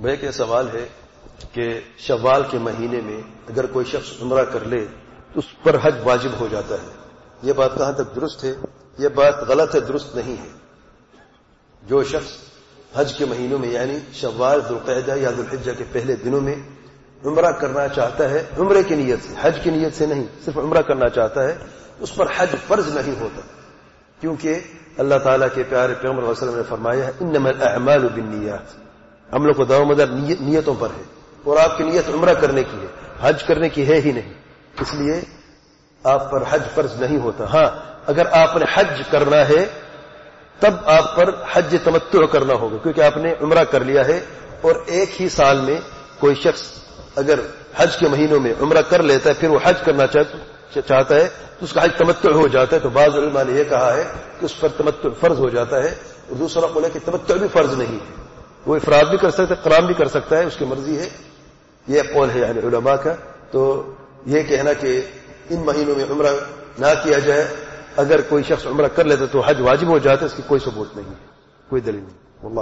بھائی کہ سوال ہے کہ شوال کے مہینے میں اگر کوئی شخص عمرہ کر لے تو اس پر حج واجب ہو جاتا ہے۔ یہ بات کہاں تک درست ہے؟ یہ بات غلط ہے، درست نہیں ہے۔ جو شخص حج کے مہینوں میں یعنی شوال، ذوالقعدہ یا ذوالحجہ کے پہلے دنوں میں عمرہ کرنا چاہتا ہے، عمرے کی نیت سے، حج کی نیت سے نہیں، صرف عمرہ کرنا چاہتا ہے، اس پر حج فرض نہیں ہوتا۔ کیونکہ اللہ تعالیٰ کے پیارے پیغمبر وسلم نے فرمایا ہے، انما الاعمال بالنیات۔ ہم لوگ کو دعو مدار نیتوں پر ہے اور آپ کی نیت عمرہ کرنے کی ہے، حج کرنے کی ہے ہی نہیں۔ اس لیے آپ پر حج فرض نہیں ہوتا۔ ہاں اگر آپ نے حج کرنا ہے، تب آپ پر حج تمتع کرنا ہوگا، کیونکہ آپ نے عمرہ کر لیا ہے۔ اور ایک ہی سال میں کوئی شخص اگر حج کے مہینوں میں عمرہ کر لیتا ہے، پھر وہ حج کرنا چاہتا ہے، تو اس کا حج تمتع ہو جاتا ہے۔ تو بعض علماء نے یہ کہا ہے کہ اس پر تمتع فرض ہو جاتا ہے۔ اور دوسرا بولے کہ تمتع بھی فرض نہیں ہے۔ وہ افراد بھی کر سکتا ہے قرام بھی کر سکتا ہے، اس کی مرضی ہے۔ یہ قول ہے یعنی علماء کا۔ تو یہ کہنا کہ ان مہینوں میں عمرہ نہ کیا جائے۔ اگر کوئی شخص عمرہ کر لیتا تو حج واجب ہو جاتا ہے اس کی کوئی ثبوت نہیں ہے، کوئی دلیل نہیں۔ اللہ